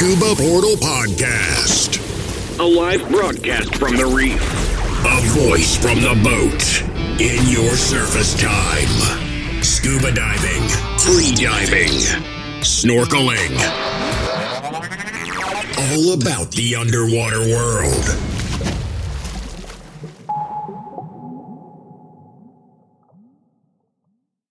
Scuba Portal Podcast. A live broadcast from the reef. A voice from the boat in your surface time. Scuba diving, free diving, snorkeling. All about the underwater world.